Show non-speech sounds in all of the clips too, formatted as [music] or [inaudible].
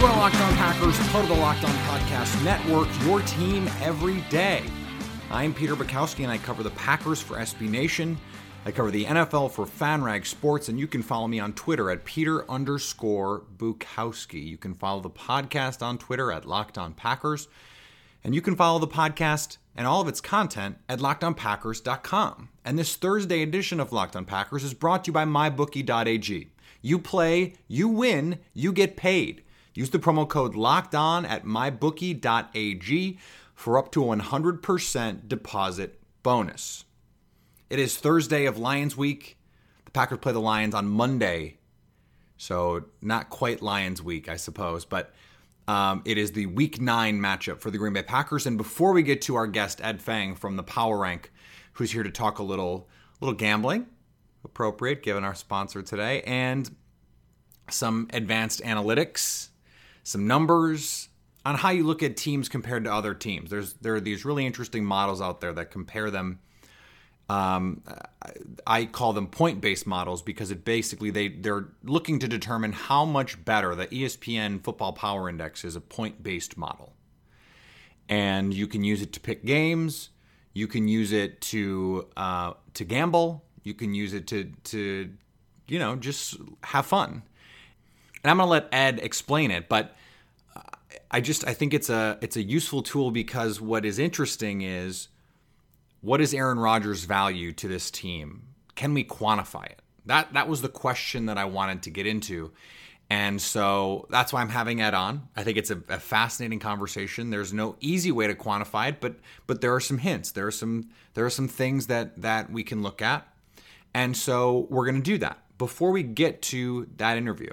You are Locked On Packers, part of the Locked On Podcast Network, your team every day. I'm Peter Bukowski, and I cover the Packers for SB Nation. I cover the NFL for FanRag Sports, and you can follow me on Twitter at Peter underscore Bukowski. You can follow the podcast on Twitter at Locked On Packers, and you can follow the podcast and all of its content at LockedOnPackers.com. And this Thursday edition of Locked On Packers is brought to you by MyBookie.ag. You play, you win, you get paid. Use the promo code locked on at mybookie.ag for up to 100% deposit bonus. It is Thursday of Lions week. The Packers play the Lions on Monday. So, not quite Lions week, I suppose, but um, it is the week nine matchup for the Green Bay Packers. And before we get to our guest, Ed Feng from the Power Rank, who's here to talk a little, little gambling, appropriate given our sponsor today, and some advanced analytics some numbers on how you look at teams compared to other teams. There's there are these really interesting models out there that compare them. Um, I call them point-based models because it basically they they're looking to determine how much better the ESPN Football Power Index is a point-based model, and you can use it to pick games. You can use it to uh, to gamble. You can use it to to you know just have fun. And I'm going to let Ed explain it, but I just I think it's a it's a useful tool because what is interesting is what is Aaron Rodgers' value to this team? Can we quantify it? That that was the question that I wanted to get into. And so that's why I'm having Ed on. I think it's a, a, fascinating conversation. There's no easy way to quantify it, but but there are some hints. There are some there are some things that that we can look at. And so we're going to do that. Before we get to that interview,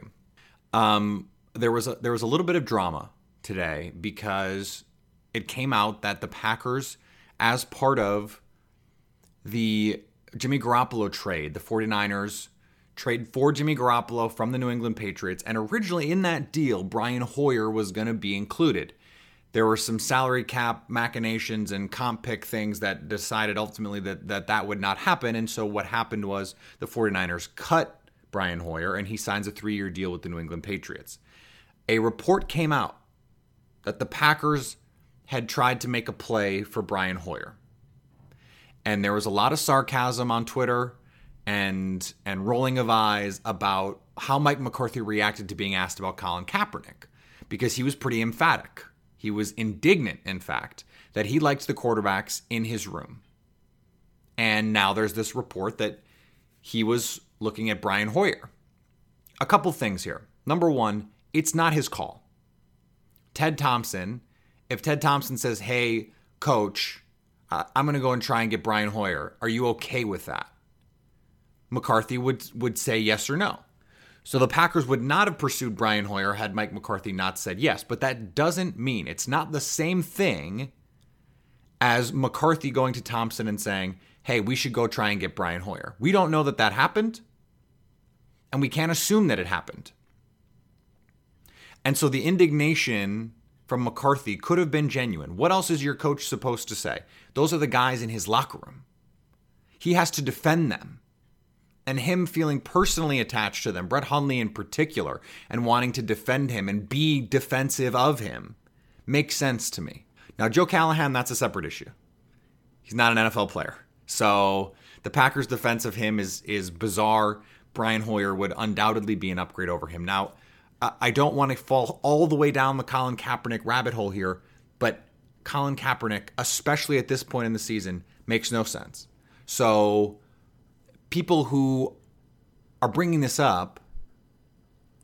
um, there was a, there was a little bit of drama today because it came out that the Packers, as part of the Jimmy Garoppolo trade, the 49ers trade for Jimmy Garoppolo from the New England Patriots, and originally in that deal, Brian Hoyer was going to be included. There were some salary cap machinations and comp pick things that decided ultimately that that, that would not happen. And so what happened was the 49ers cut Brian Hoyer, and he signs a three year deal with the New England Patriots. A report came out that the Packers had tried to make a play for Brian Hoyer. And there was a lot of sarcasm on Twitter and and rolling of eyes about how Mike McCarthy reacted to being asked about Colin Kaepernick because he was pretty emphatic. He was indignant, in fact, that he liked the quarterbacks in his room. And now there's this report that he was looking at Brian Hoyer. A couple things here. Number one, it's not his call. Ted Thompson, if Ted Thompson says, hey, coach, uh, I'm going to go and try and get Brian Hoyer, are you okay with that? McCarthy would, would say yes or no. So the Packers would not have pursued Brian Hoyer had Mike McCarthy not said yes. But that doesn't mean it's not the same thing as McCarthy going to Thompson and saying, hey, we should go try and get Brian Hoyer. We don't know that that happened and we can't assume that it happened. And so the indignation from McCarthy could have been genuine. What else is your coach supposed to say? Those are the guys in his locker room. He has to defend them. And him feeling personally attached to them, Brett Hundley in particular, and wanting to defend him and be defensive of him makes sense to me. Now, Joe Callahan, that's a separate issue. He's not an NFL player. So the Packers' defense of him is is bizarre. Brian Hoyer would undoubtedly be an upgrade over him. Now, I don't want to fall all the way down the Colin Kaepernick rabbit hole here, but Colin Kaepernick, especially at this point in the season, makes no sense. So, people who are bringing this up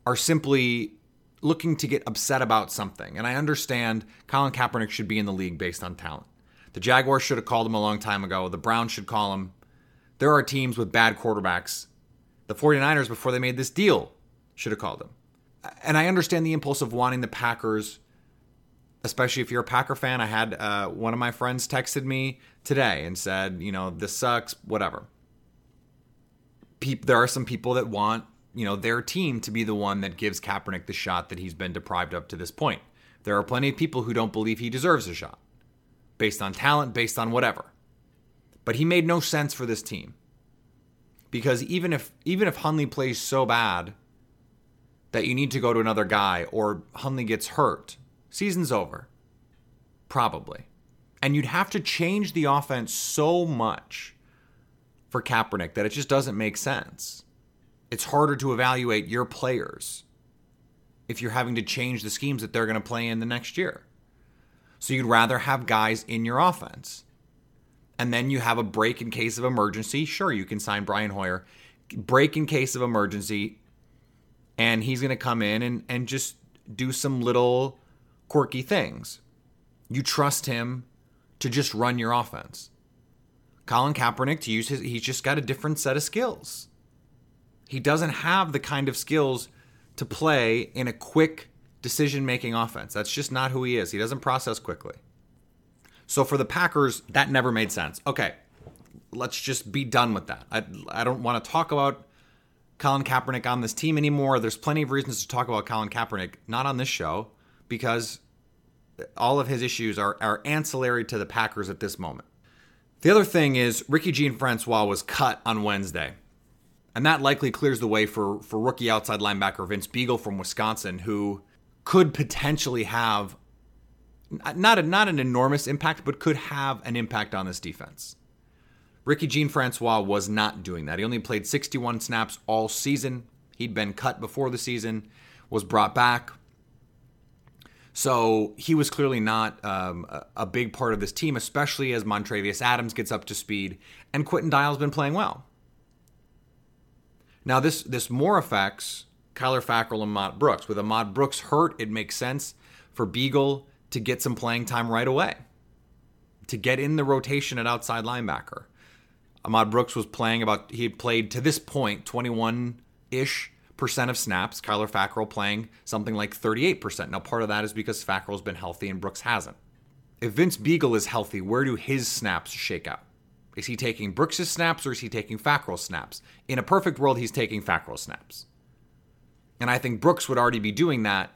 are simply looking to get upset about something. And I understand Colin Kaepernick should be in the league based on talent. The Jaguars should have called him a long time ago. The Browns should call him. There are teams with bad quarterbacks the 49ers, before they made this deal, should have called him. And I understand the impulse of wanting the Packers especially if you're a Packer fan. I had uh, one of my friends texted me today and said, you know, this sucks, whatever. There are some people that want, you know, their team to be the one that gives Kaepernick the shot that he's been deprived of to this point. There are plenty of people who don't believe he deserves a shot based on talent, based on whatever. But he made no sense for this team. Because even if even if Hundley plays so bad that you need to go to another guy or Hundley gets hurt, season's over. Probably. And you'd have to change the offense so much for Kaepernick that it just doesn't make sense. It's harder to evaluate your players if you're having to change the schemes that they're going to play in the next year. So you'd rather have guys in your offense. And then you have a break in case of emergency. Sure, you can sign Brian Hoyer. Break in case of emergency. And he's going to come in and, and just do some little quirky things. You trust him to just run your offense. Colin Kaepernick, to use his, he's just got a different set of skills. He doesn't have the kind of skills to play in a quick decision making offense. That's just not who he is. He doesn't process quickly. So for the Packers, that never made sense. Okay, let's just be done with that. I, I don't want to talk about Colin Kaepernick on this team anymore. There's plenty of reasons to talk about Colin Kaepernick, not on this show, because all of his issues are, are ancillary to the Packers at this moment. The other thing is Ricky Jean Francois was cut on Wednesday. And that likely clears the way for, for rookie outside linebacker Vince Biegel from Wisconsin, who could potentially have not a, not an enormous impact, but could have an impact on this defense. Ricky Jean Francois was not doing that. He only played 61 snaps all season. He'd been cut before the season, was brought back. So he was clearly not um, a big part of this team, especially as Montravius Adams gets up to speed and Quinton Dial's been playing well. Now this this more affects Kyler Fackrell and Ahmad Brooks. With Ahmad Brooks hurt, it makes sense for Biegel to get some playing time right away, to get in the rotation at outside linebacker. Ahmad Brooks was playing about, he had played to this point 21 ish percent of snaps. Kyler Fackrell playing something like 38%. Now, part of that is because Fackrell's been healthy and Brooks hasn't. If Vince Biegel is healthy, where do his snaps shake out? Is he taking Brooks' snaps or is he taking Fackrell's snaps? In a perfect world, he's taking Fackrell's snaps. And I think Brooks would already be doing that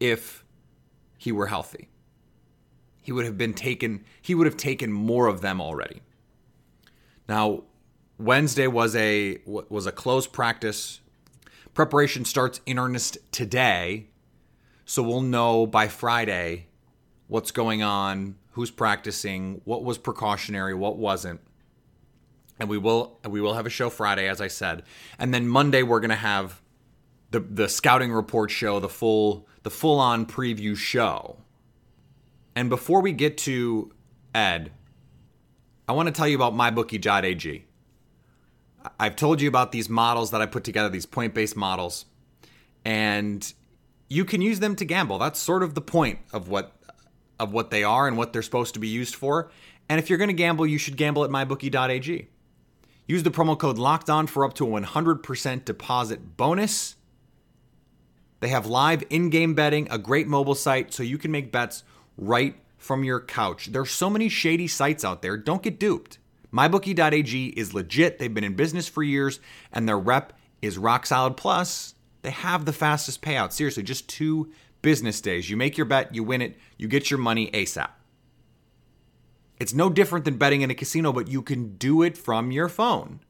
if he were healthy. He would have been taken he would have taken more of them already. Now, Wednesday was a was a closed practice. Preparation starts in earnest today, so we'll know by Friday what's going on, who's practicing, what was precautionary, what wasn't. And we will we will have a show Friday as I said. And then Monday we're going to have the the scouting report show, the full the full on preview show. And before we get to Ed, I want to tell you about mybookie.ag. I've told you about these models that I put together, these point based models, and you can use them to gamble. That's sort of the point of what of what they are and what they're supposed to be used for. And if you're going to gamble, you should gamble at mybookie.ag. Use the promo code locked on for up to a 100% deposit bonus. They have live in game betting, a great mobile site so you can make bets right from your couch. There's so many shady sites out there. Don't get duped. MyBookie.ag is legit. They've been in business for years and their rep is rock solid. Plus, they have the fastest payout. Seriously, just two business days. You make your bet, you win it, you get your money ASAP. It's no different than betting in a casino, but you can do it from your phone.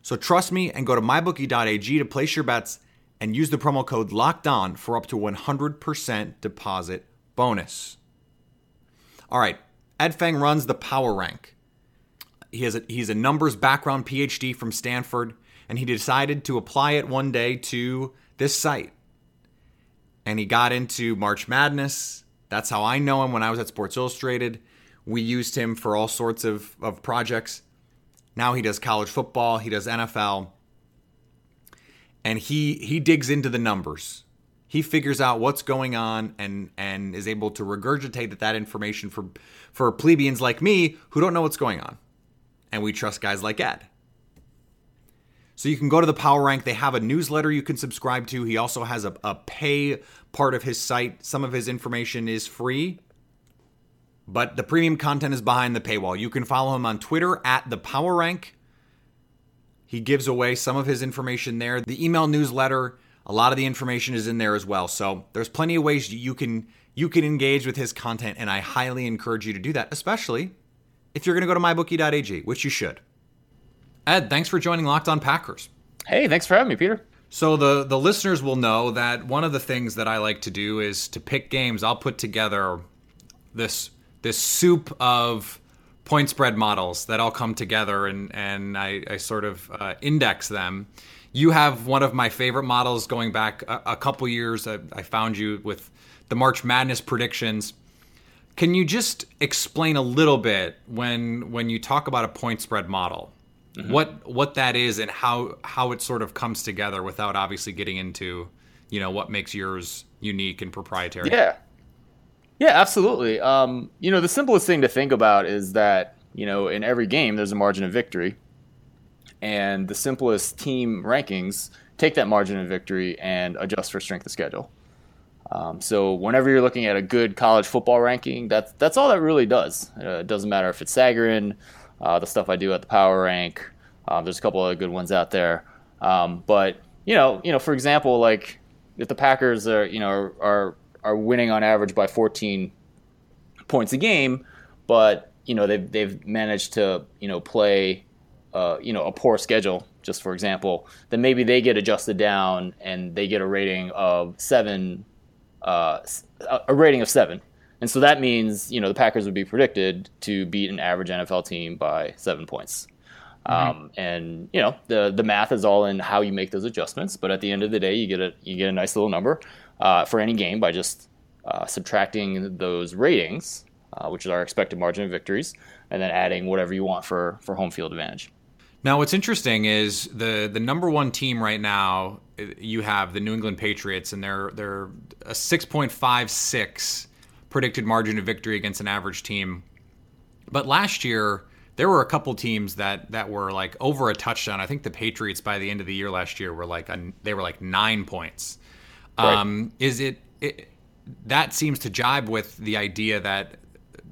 So trust me and go to mybookie.ag to place your bets and use the promo code locked on for up to 100% deposit bonus. All right, Ed Feng runs the power rank. He has a, he's a numbers background PhD from Stanford, and he decided to apply it one day to this site. And he got into March Madness. That's how I know him when I was at Sports Illustrated. We used him for all sorts of, of projects. Now he does college football, he does NFL. And he he digs into the numbers. He figures out what's going on and and is able to regurgitate that, information for for plebeians like me who don't know what's going on. And we trust guys like Ed. So you can go to the Power Rank. They have a newsletter you can subscribe to. He also has a, a pay part of his site. Some of his information is free, but the premium content is behind the paywall. You can follow him on Twitter at the Power Rank. He gives away some of his information there. The email newsletter, a lot of the information is in there as well. So there's plenty of ways you can you can engage with his content, and I highly encourage you to do that, especially if you're going to go to mybookie.ag, which you should. Ed, thanks for joining Locked On Packers. Hey, thanks for having me, Peter. So the the listeners will know that one of the things that I like to do is to pick games. I'll put together this this soup of point spread models that all come together and and I, I sort of uh, index them. You have one of my favorite models going back a, a couple years. I, I found you with the March Madness predictions. Can you just explain a little bit when when you talk about a point spread model? Mm-hmm. What what that is and how how it sort of comes together without obviously getting into, you know, what makes yours unique and proprietary. Yeah. Yeah, absolutely. Um, you know, the simplest thing to think about is that, you know, in every game there's a margin of victory. And the simplest team rankings take that margin of victory and adjust for strength of schedule. Um, so whenever you're looking at a good college football ranking, that's that's all that really does. Uh, it doesn't matter if it's Sagarin, uh, the stuff I do at the Power Rank. Uh, there's a couple of good ones out there, um, but you know, you know, for example, like if the Packers are you know are are winning on average by 14 points a game, but you know they've they've managed to you know play uh, you know a poor schedule, just for example, then maybe they get adjusted down and they get a rating of seven uh, a rating of seven. And so that means, you know, the Packers would be predicted to beat an average NFL team by seven points. Mm-hmm. Um, and you know the the math is all in how you make those adjustments. But at the end of the day, you get a you get a nice little number uh, for any game by just uh, subtracting those ratings, uh, which is our expected margin of victories, and then adding whatever you want for for home field advantage. Now, what's interesting is the the number one team right now. You have the New England Patriots, and they're they're a six point five six predicted margin of victory against an average team. But last year, there were a couple teams that that were like over a touchdown. I think the Patriots by the end of the year last year were like a, they were like nine points. Right. Um, is it, it that seems to jibe with the idea that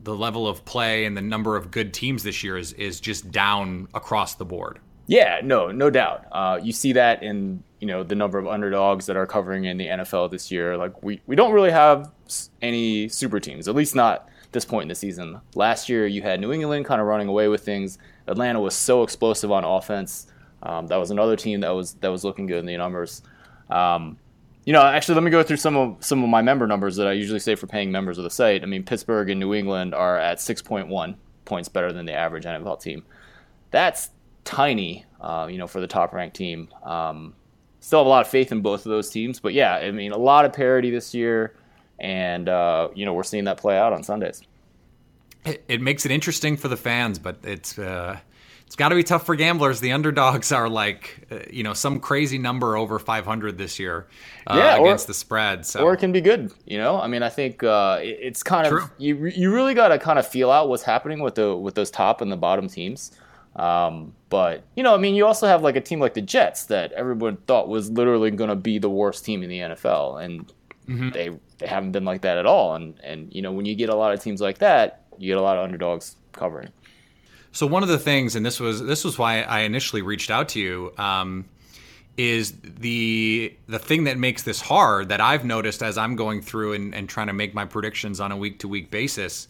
the level of play and the number of good teams this year is is just down across the board. Yeah, no, no doubt. Uh, you see that in you know the number of underdogs that are covering in the NFL this year. Like we we don't really have any super teams, at least not this point in the season. Last year, you had New England kind of running away with things. Atlanta was so explosive on offense. Um, that was another team that was that was looking good in the numbers. Um, you know, actually, let me go through some of some of my member numbers that I usually say for paying members of the site. I mean, Pittsburgh and New England are at 6.1 points better than the average NFL team. That's tiny, uh, you know, for the top ranked team. Um, still have a lot of faith in both of those teams, but yeah, I mean, a lot of parity this year, and uh, you know, we're seeing that play out on Sundays. It, it makes it interesting for the fans, but it's. Uh it's got to be tough for gamblers. The underdogs are like, uh, you know, some crazy number over 500 this year uh, yeah, against the spread. So. Or it can be good. You know, I mean, I think uh, it's kind True. of you. You really got to kind of feel out what's happening with the with those top and the bottom teams. Um, but you know, I mean, you also have like a team like the Jets that everyone thought was literally going to be the worst team in the NFL, and mm-hmm. they they haven't been like that at all. And and you know, when you get a lot of teams like that, you get a lot of underdogs covering. So one of the things, and this was this was why I initially reached out to you, um, is the the thing that makes this hard that I've noticed as I'm going through and, and trying to make my predictions on a week to week basis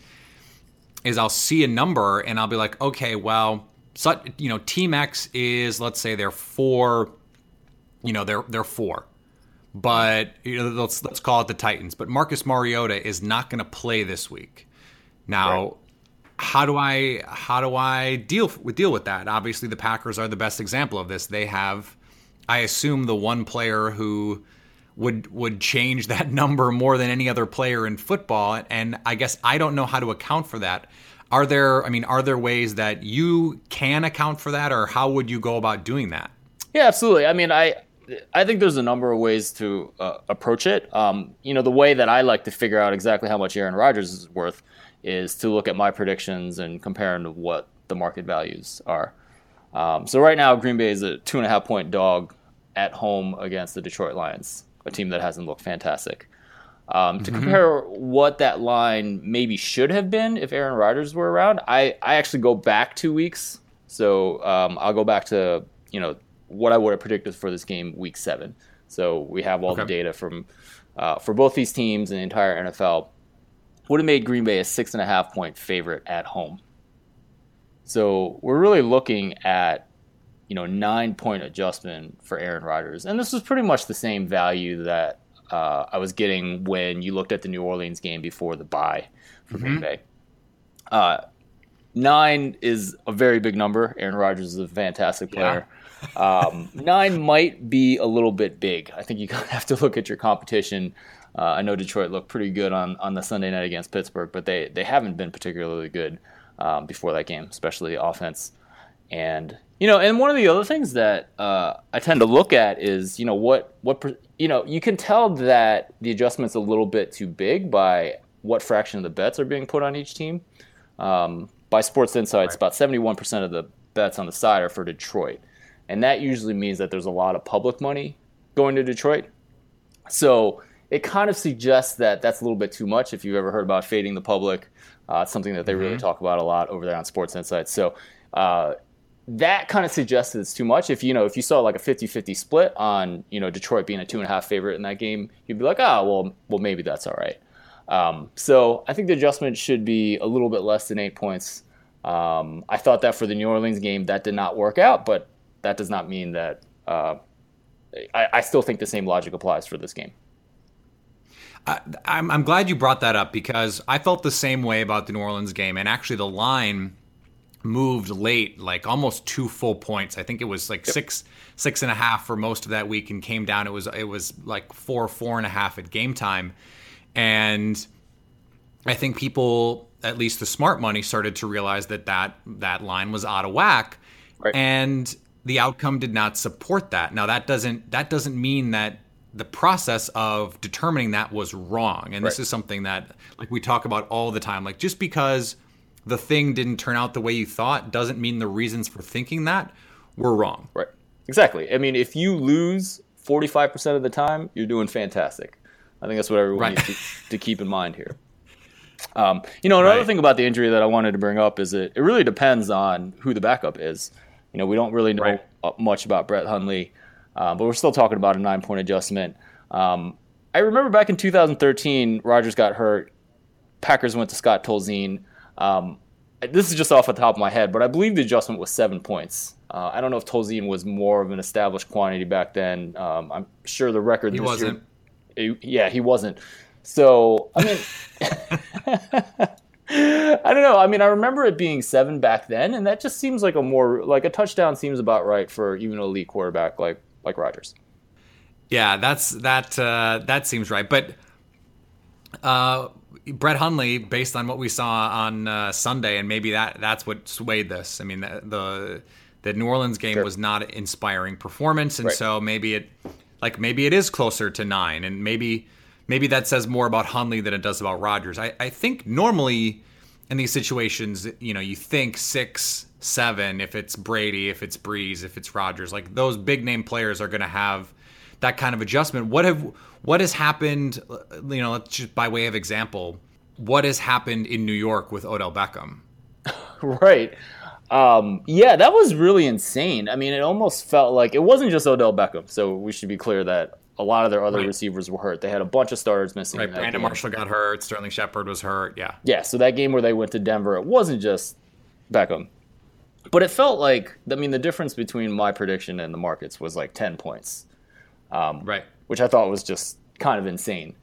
is I'll see a number and I'll be like, okay, well, so, you know, Team X is let's say they're four, you know, they're they're four, but you know, let's let's call it the Titans. But Marcus Mariota is not going to play this week. Now, right how do I how do I deal with deal with that? Obviously, the Packers are the best example of this. They have, I assume, the one player who would would change that [laughs] number more than any other player in football, and I guess I don't know how to account for that. Are there? I mean, are there ways that you can account for that, or how would you go about doing that? Yeah, absolutely. I mean, I I think there's a number of ways to uh, approach it. Um, you know, the way that I like to figure out exactly how much Aaron Rodgers is worth is to look at my predictions and compare them to what the market values are. Um, so right now, Green Bay is a two and a half point dog at home against the Detroit Lions, a team that hasn't looked fantastic. Um, to compare what that line maybe should have been if Aaron Rodgers were around, I, I actually go back two weeks. So um, I'll go back to you know what I would have predicted for this game week seven. So we have all the data from uh, for both these teams and the entire NFL. Would have made Green Bay a six and a half point favorite at home. So we're really looking at you know nine point adjustment for Aaron Rodgers, and this was pretty much the same value that uh, I was getting when you looked at the New Orleans game before the bye for Green Bay. Uh, nine is a very big number. Aaron Rodgers is a fantastic player. Um, [laughs] nine might be a little bit big. I think you [laughs] have to look at your competition. Uh, I know Detroit looked pretty good on, on the Sunday night against Pittsburgh, but they, they haven't been particularly good um, before that game, especially offense. And you know, and one of the other things that uh, I tend to look at is you know what what you know you can tell that the adjustment's a little bit too big by what fraction of the bets are being put on each team. Um, by Sports Insights, about seventy one percent of the bets on the side are for Detroit, and that usually means that there's a lot of public money going to Detroit. So it kind of suggests that that's a little bit too much. If you've ever heard about fading the public, uh, it's something that they really talk about a lot over there on Sports Insights. So uh, that kind of suggests that it's too much. If you know, if you saw like a 50-50 split on you know Detroit being a two and a half favorite in that game, you'd be like, ah, well, well, maybe that's all right. Um, so I think the adjustment should be a little bit less than eight points. Um, I thought that for the New Orleans game, that did not work out, but that does not mean that. Uh, I, I still think the same logic applies for this game. I, I'm, I'm glad you brought that up because I felt the same way about the New Orleans game, and actually the line moved late, like almost two full points. I think it was like six six and a half for most of that week, and came down. It was it was like four four and a half at game time, and I think people, at least the smart money, started to realize that that that line was out of whack, Right. and the outcome did not support that. Now that doesn't that doesn't mean that the process of determining that was wrong, and this is something that like we talk about all the time. Like just because the thing didn't turn out the way you thought doesn't mean the reasons for thinking that were wrong. Right. Exactly. I mean, if you lose 45% of the time, you're doing fantastic. I think that's what everyone Right. needs to, to keep in mind here. Um, you know, another Right. thing about the injury that I wanted to bring up is it, it really depends on who the backup is. You know, we don't really know Right. much about Brett Hundley, uh, but we're still talking about a nine point adjustment. Um, I remember back in 2013, Rodgers got hurt. Packers went to Scott Tolzien. Um, this is just off the top of my head, but I believe the adjustment was seven points. Uh, I don't know if Tolzien was more of an established quantity back then. Um, I'm sure the record He wasn't. year, he- yeah, he wasn't. So I mean, [laughs] I don't know. I mean, I remember it being seven back then, and that just seems like a more like a touchdown seems about right for even an elite quarterback like like Rodgers. Yeah, that's that. Uh, that seems right. But uh, Brett Hundley, based on what we saw on uh, Sunday, and maybe that that's what swayed this. I mean, the the, the New Orleans game Sure. was not an inspiring performance, and Right. so maybe it like maybe it is closer to nine, and maybe maybe that says more about Hundley than it does about Rodgers. I, I think normally in these situations, you know, you think six, seven, if it's Brady, if it's Brees, if it's Rodgers, like those big name players are going to have that kind of adjustment. What have what has happened? You know, let's just by way of example, what has happened in New York with Odell Beckham? [laughs] Right. Um, yeah, that was really insane. I mean, it almost felt like it wasn't just Odell Beckham. So we should be clear that a lot of their other Right. receivers were hurt. They had a bunch of starters missing. Right, Brandon game. Marshall got hurt, Sterling Shepard was hurt. Yeah, Yeah, so that game where they went to Denver, it wasn't just Beckham. But it felt like, I mean, the difference between my prediction and the markets was like 10 points, right. which I thought was just kind of insane.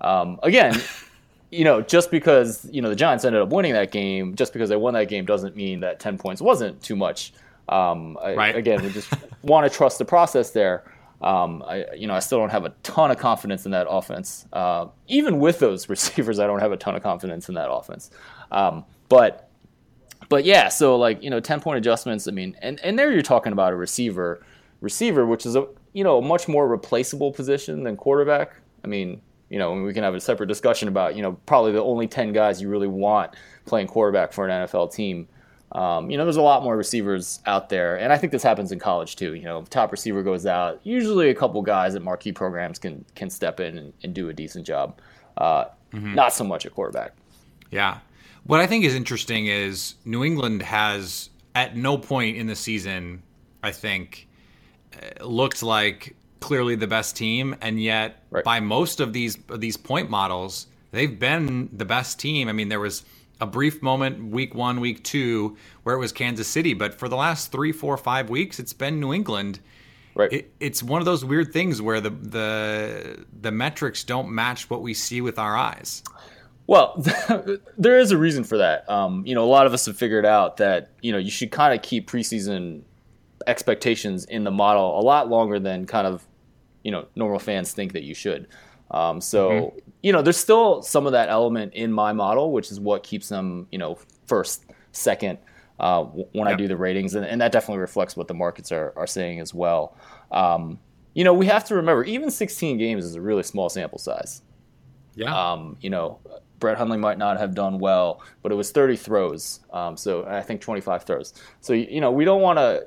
Um, again, [laughs] you know, just because, you know, the Giants ended up winning that game, just because they won that game doesn't mean that 10 points wasn't too much. Um, I, Right. Again, we just [laughs] want to trust the process there. Um, I, you know, I still don't have a ton of confidence in that offense. Uh, even with those [laughs] receivers, I don't have a ton of confidence in that offense. Um, but, but yeah, so like you know, ten point adjustments. I mean, and and there you're talking about a receiver, receiver, which is a you know a much more replaceable position than quarterback. I mean, you know, we can have a separate discussion about you know probably the only ten guys you really want playing quarterback for an NFL team. Um, you know, there's a lot more receivers out there, and I think this happens in college too. You know, top receiver goes out, usually a couple guys at marquee programs can can step in and, and do a decent job. Uh, Not so much at quarterback. Yeah. What I think is interesting is New England has at no point in the season, I think, uh, looked like clearly the best team, and yet Right. by most of these these point models, they've been the best team. I mean, there was a brief moment week one, week two, where it was Kansas City, but for the last three, four, five weeks, it's been New England. Right. It, it's one of those weird things where the the the metrics don't match what we see with our eyes. Well, [laughs] there is a reason for that. Um, you know, a lot of us have figured out that you know you should kind of keep preseason expectations in the model a lot longer than kind of you know normal fans think that you should. Um, so you know, there's still some of that element in my model, which is what keeps them you know first, second uh, when I do the ratings, and, and that definitely reflects what the markets are are saying as well. Um, you know, we have to remember even 16 games is a really small sample size. Yeah. Um, you know, Brett Hundley might not have done well, but it was 30 throws. Um, so I think 25 throws. So you know, we don't want to,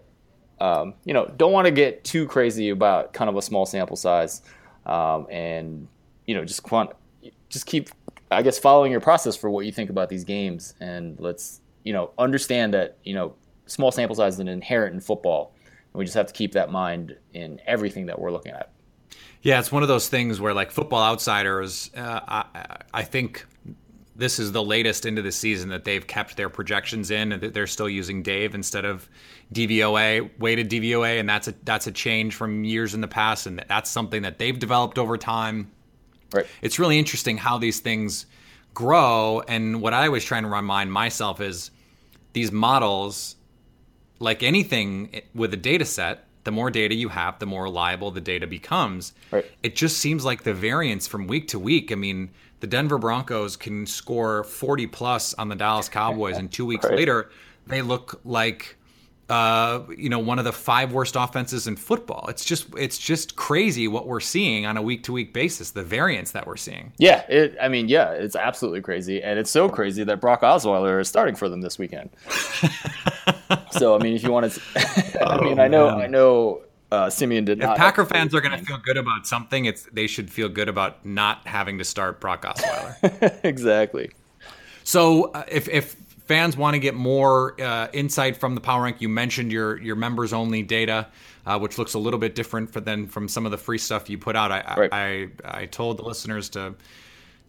um, you know, don't want to get too crazy about kind of a small sample size, um, and you know, just quant- just keep, I guess, following your process for what you think about these games, and let's you know understand that you know small sample size is an inherent in football, and we just have to keep that mind in everything that we're looking at. Yeah, it's one of those things where, like, Football Outsiders, uh, I, I think this is the latest into the season that they've kept their projections in, and that they're still using DAVE instead of DVOA, weighted DVOA, and that's a that's a change from years in the past, and that's something that they've developed over time. Right. It's really interesting how these things grow, and what I was trying to remind myself is these models, like anything with a data set, the more data you have, the more reliable the data becomes. Right. It just seems like the variance from week to week. I mean, the Denver Broncos can score 40 plus on the Dallas Cowboys, and two weeks Right. later, they look like uh, you know one of the five worst offenses in football. It's just it's just crazy what we're seeing on a week to week basis. The variance that we're seeing. Yeah, it, I mean, yeah, it's absolutely crazy, and it's so crazy that Brock Osweiler is starting for them this weekend. [laughs] so, I mean, if you want to, [laughs] I mean, I know, I know, uh, Simeon did If not. Packer fans are going to feel good about something, it's they should feel good about not having to start Brock Osweiler. [laughs] exactly. So uh, if if fans want to get more uh, insight from the Power Rank, you mentioned your your members only data, uh, which looks a little bit different for, than from some of the free stuff you put out. I, Right. I I I told the listeners to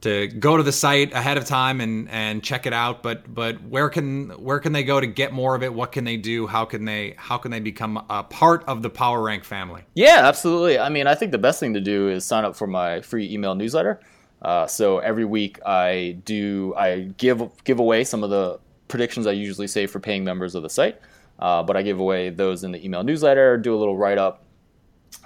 to go to the site ahead of time and and check it out. But but where can where can they go to get more of it? What can they do? How can they how can they become a part of the Power Rank family? Yeah, absolutely. I mean, I think the best thing to do is sign up for my free email newsletter. Uh, so every week I do I give give away some of the predictions I usually say for paying members of the site, uh, but I give away those in the email newsletter. Do a little write up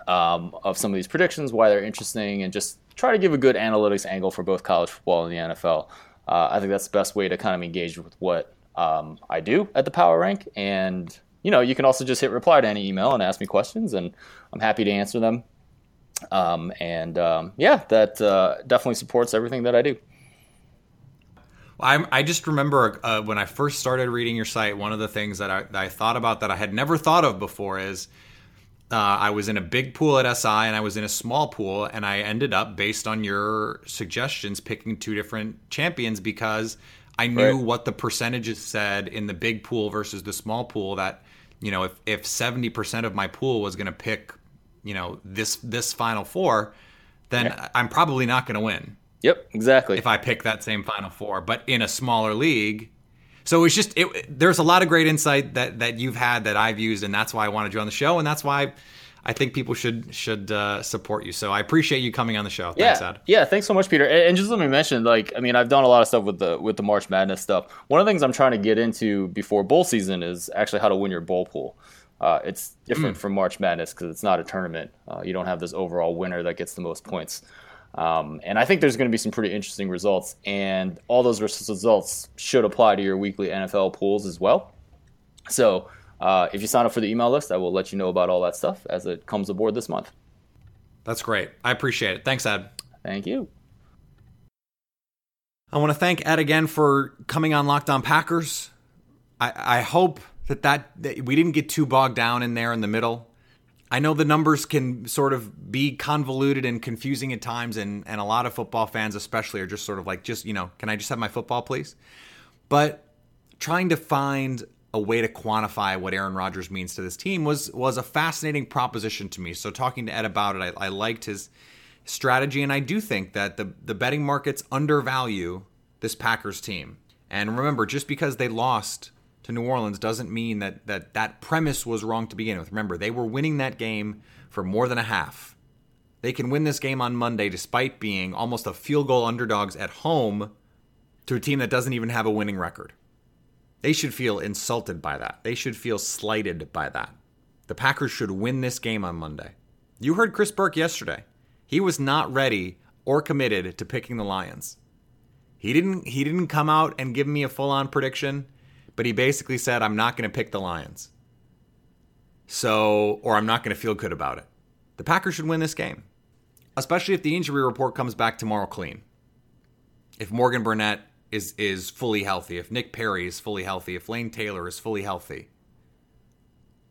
um, of some of these predictions, why they're interesting, and just try to give a good analytics angle for both college football and the NFL. Uh, I think that's the best way to kind of engage with what um, I do at the Power Rank. And, you know, you can also just hit reply to any email and ask me questions, and I'm happy to answer them. Um, and um, yeah, that uh, definitely supports everything that I do. I, I just remember uh, when I first started reading your site, one of the things that I, that I thought about that I had never thought of before is uh, I was in a big pool at SI and I was in a small pool, and I ended up, based on your suggestions, picking two different champions because I knew Right. what the percentages said in the big pool versus the small pool. That you know, if if seventy percent of my pool was going to pick, you know, this this final four, then Yeah. I'm probably not going to win Yep, exactly. if I pick that same Final Four, but in a smaller league. So it's just it, there's a lot of great insight that that you've had that I've used, and that's why I wanted you on the show, and that's why I think people should should uh, support you. So I appreciate you coming on the show. yeah, Thanks, Ed. yeah. Thanks so much, Peter. And, and just let me mention, like, I mean, I've done a lot of stuff with the with the March Madness stuff. One of the things I'm trying to get into before bowl season is actually how to win your bowl pool. Uh, it's different from March Madness because it's not a tournament. Uh, you don't have this overall winner that gets the most points. Um, and I think there's going to be some pretty interesting results, and all those results should apply to your weekly NFL pools as well. So uh, if you sign up for the email list, I will let you know about all that stuff as it comes aboard this month. That's great. I appreciate it. Thanks, Ed. Thank you. I want to thank Ed again for coming on Locked On Packers. I, I hope that, that that we didn't get too bogged down in there in the middle. I know the numbers can sort of be convoluted and confusing at times, and, and a lot of football fans, especially, are just sort of like, just, you know, can I just have my football, please? But trying to find a way to quantify what Aaron Rodgers means to this team was was a fascinating proposition to me. So talking to Ed about it, I, I liked his strategy, and I do think that the the betting markets undervalue this Packers team. And remember, just because they lost to New Orleans doesn't mean that that that premise was wrong to begin with. Remember, they were winning that game for more than a half. They can win this game on Monday despite being almost a field goal underdogs at home to a team that doesn't even have a winning record. They should feel insulted by that. They should feel slighted by that. The Packers should win this game on Monday. You heard Chris Burke yesterday. He was not ready or committed to picking the Lions. He didn't he didn't come out and give me a full-on prediction, but he basically said I'm not going to pick the Lions. So, or I'm not going to feel good about it. The Packers should win this game, especially if the injury report comes back tomorrow clean. If Morgan Burnett is is fully healthy, if Nick Perry is fully healthy, if Lane Taylor is fully healthy,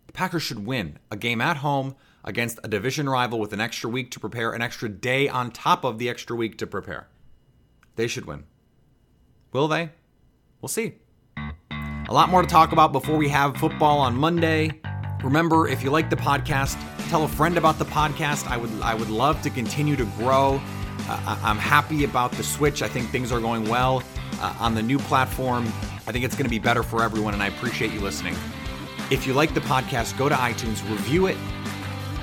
the Packers should win a game at home against a division rival with an extra week to prepare, an extra day on top of the extra week to prepare. They should win. Will they? We'll see. A lot more to talk about before we have football on Monday. Remember, if you like the podcast, tell a friend about the podcast. I would I would love to continue to grow. Uh, I'm happy about the switch. I think things are going well uh, on the new platform. I think it's going to be better for everyone, and I appreciate you listening. If you like the podcast, go to iTunes, review it,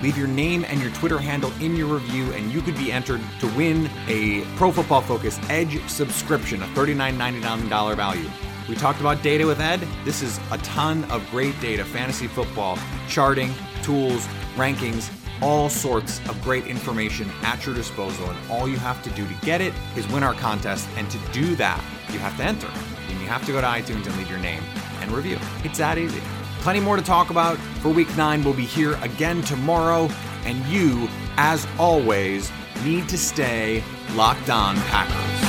leave your name and your Twitter handle in your review, and you could be entered to win a Pro Football Focus Edge subscription, a $39.99 value. We talked about data with Ed. This is a ton of great data fantasy football, charting, tools, rankings, all sorts of great information at your disposal. And all you have to do to get it is win our contest. And to do that, you have to enter. And you have to go to iTunes and leave your name and review. It's that easy. Plenty more to talk about for week nine. We'll be here again tomorrow. And you, as always, need to stay locked on Packers.